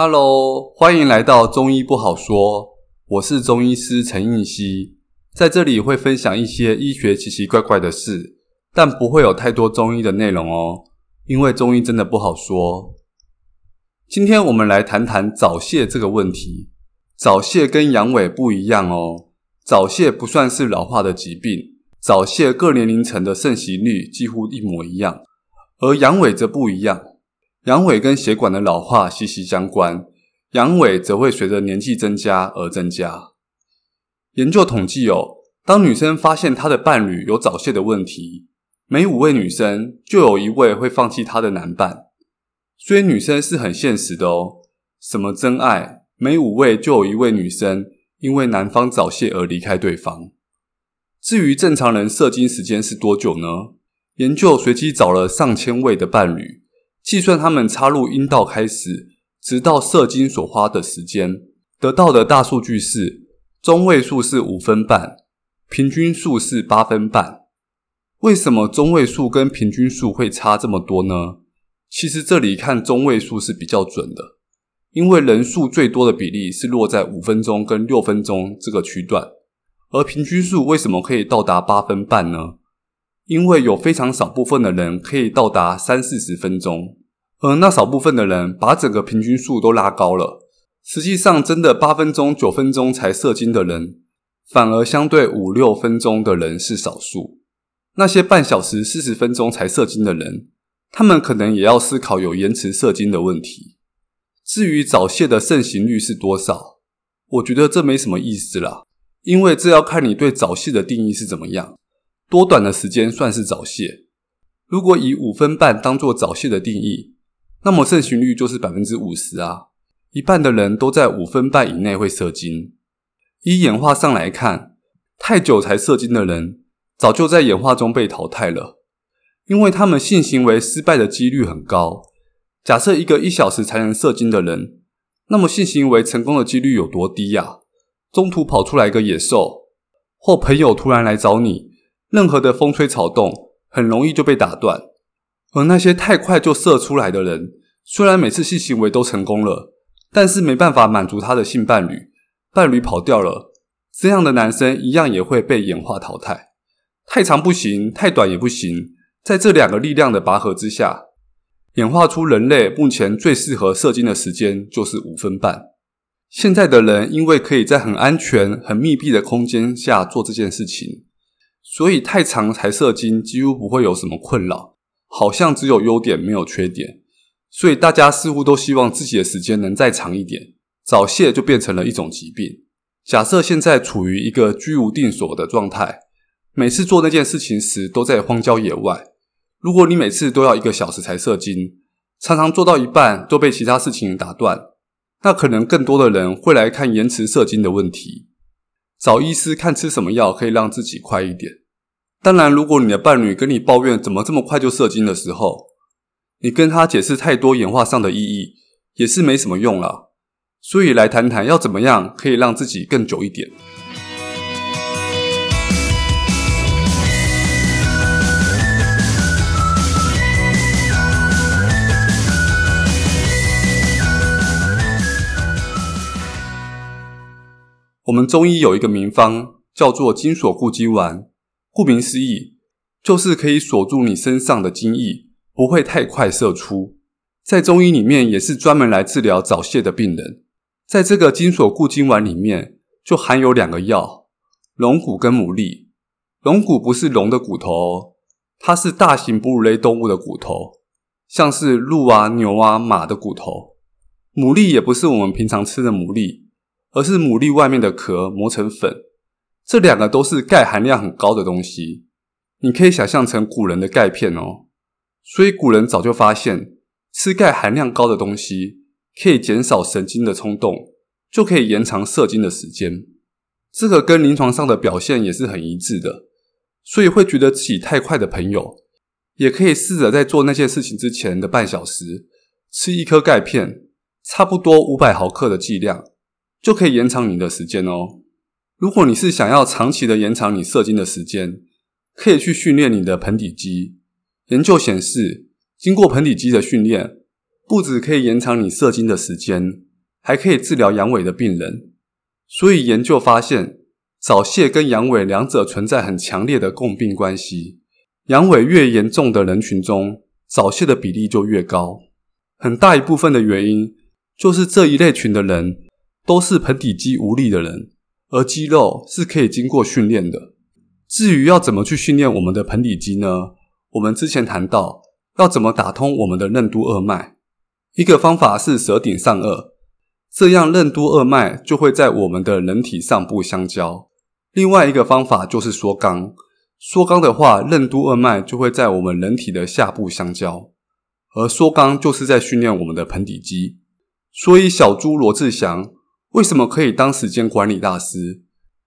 Hello，欢迎来到中医不好说。我是中医师陈应希，在这里会分享一些医学奇奇怪怪的事，但不会有太多中医的内容哦，因为中医真的不好说。今天我们来谈谈早泄这个问题。早泄跟阳痿不一样哦，早泄不算是老化的疾病，早泄各年龄层的盛行率几乎一模一样，而阳痿则不一样。阳痿跟血管的老化息息相关，阳痿则会随着年纪增加而增加。研究统计哦，当女生发现她的伴侣有早泄的问题，每五位女生就有一位会放弃她的男伴。所以女生是很现实的哦，什么真爱，每五位就有一位女生因为男方早泄而离开对方。至于正常人射精时间是多久呢？研究随机找了上千位的伴侣。计算他们插入阴道开始，直到射精所花的时间，得到的大数据是中位数是五分半，平均数是八分半。为什么中位数跟平均数会差这么多呢？其实这里看中位数是比较准的，因为人数最多的比例是落在五分钟跟六分钟这个区段，而平均数为什么可以到达八分半呢？因为有非常少部分的人可以到达三四十分钟。而那少部分的人把整个平均数都拉高了，实际上真的八分钟、九分钟才射精的人，反而相对五六分钟的人是少数。那些半小时、四十分钟才射精的人，他们可能也要思考有延迟射精的问题。至于早泄的盛行率是多少，我觉得这没什么意思啦，因为这要看你对早泄的定义是怎么样，多短的时间算是早泄。如果以五分半当做早泄的定义，那么盛行率就是百分之五十啊，一半的人都在五分半以内会射精。以演化上来看，太久才射精的人，早就在演化中被淘汰了，因为他们性行为失败的几率很高。假设一个一小时才能射精的人，那么性行为成功的几率有多低呀？中途跑出来一个野兽，或朋友突然来找你，任何的风吹草动，很容易就被打断。而那些太快就射出来的人，虽然每次性行为都成功了，但是没办法满足他的性伴侣，伴侣跑掉了，这样的男生一样也会被演化淘汰。太长不行，太短也不行，在这两个力量的拔河之下，演化出人类目前最适合射精的时间就是五分半。现在的人因为可以在很安全、很密闭的空间下做这件事情，所以太长才射精几乎不会有什么困扰。好像只有优点没有缺点，所以大家似乎都希望自己的时间能再长一点。早泄就变成了一种疾病。假设现在处于一个居无定所的状态，每次做那件事情时都在荒郊野外。如果你每次都要一个小时才射精，常常做到一半都被其他事情打断，那可能更多的人会来看延迟射精的问题，找医师看吃什么药可以让自己快一点。当然，如果你的伴侣跟你抱怨怎么这么快就射精的时候，你跟他解释太多演化上的意义也是没什么用了。所以来谈谈要怎么样可以让自己更久一点。我们中医有一个名方叫做精索固精丸。顾名思义，就是可以锁住你身上的精液，不会太快射出。在中医里面，也是专门来治疗早泄的病人。在这个精索固精丸里面，就含有两个药：龙骨跟牡蛎。龙骨不是龙的骨头哦，它是大型哺乳类动物的骨头，像是鹿啊、牛啊、马的骨头。牡蛎也不是我们平常吃的牡蛎，而是牡蛎外面的壳磨成粉。这两个都是钙含量很高的东西，你可以想象成古人的钙片哦。所以古人早就发现，吃钙含量高的东西可以减少神经的冲动，就可以延长射精的时间。这个跟临床上的表现也是很一致的。所以会觉得自己太快的朋友，也可以试着在做那件事情之前的半小时吃一颗钙片，差不多五百毫克的剂量，就可以延长你的时间哦。如果你是想要长期的延长你射精的时间，可以去训练你的盆底肌。研究显示，经过盆底肌的训练，不只可以延长你射精的时间，还可以治疗阳痿的病人。所以研究发现，早泄跟阳痿两者存在很强烈的共病关系。阳痿越严重的人群中，早泄的比例就越高。很大一部分的原因，就是这一类群的人都是盆底肌无力的人，而肌肉是可以经过训练的。至于要怎么去训练我们的盆底肌呢？我们之前谈到要怎么打通我们的任督二脉，一个方法是舌顶上颚，这样任督二脉就会在我们的人体上部相交。另外一个方法就是缩肛，缩肛的话，任督二脉就会在我们人体的下部相交，而缩肛就是在训练我们的盆底肌。所以小猪罗志祥为什么可以当时间管理大师？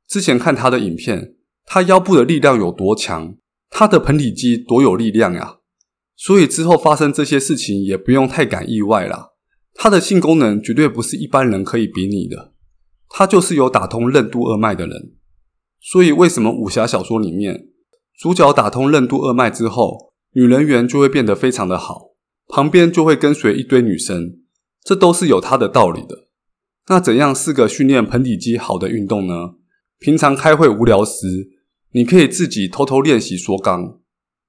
之前看他的影片。他腰部的力量有多强？他的盆底肌多有力量呀！所以之后发生这些事情也不用太感意外啦。他的性功能绝对不是一般人可以比拟的，他就是有打通任督二脉的人。所以为什么武侠小说里面主角打通任督二脉之后，女人缘就会变得非常的好，旁边就会跟随一堆女生？这都是有他的道理的。那怎样是个训练盆底肌好的运动呢？平常开会无聊时，你可以自己偷偷练习缩肛，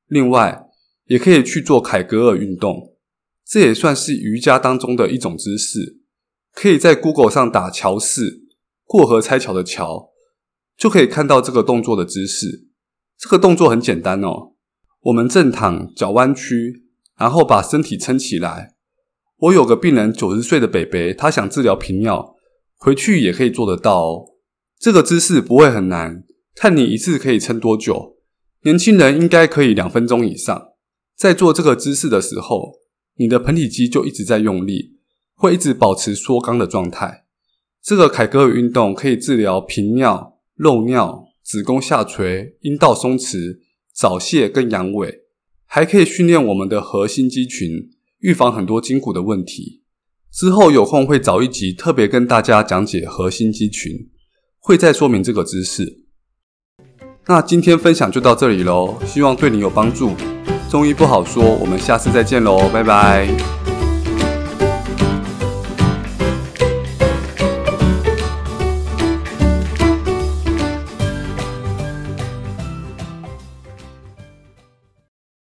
另外也可以去做凯格尔运动，这也算是瑜伽当中的一种姿势。可以在 Google 上打“桥式”，过河拆桥的桥，就可以看到这个动作的姿势。这个动作很简单哦，我们正躺，脚弯曲，然后把身体撑起来。我有个病人九十岁的北北，他想治疗频尿，回去也可以做得到哦。这个姿势不会很难。看你一次可以撑多久？年轻人应该可以两分钟以上。在做这个姿势的时候，你的盆底肌就一直在用力，会一直保持缩肛的状态。这个凯格尔运动可以治疗频尿、漏尿、子宫下垂、阴道松弛、早泄跟阳痿，还可以训练我们的核心肌群，预防很多筋骨的问题。之后有空会找一集特别跟大家讲解核心肌群，会再说明这个姿势。那今天分享就到这里喽，希望对你有帮助。中医不好说，我们下次再见喽，拜拜。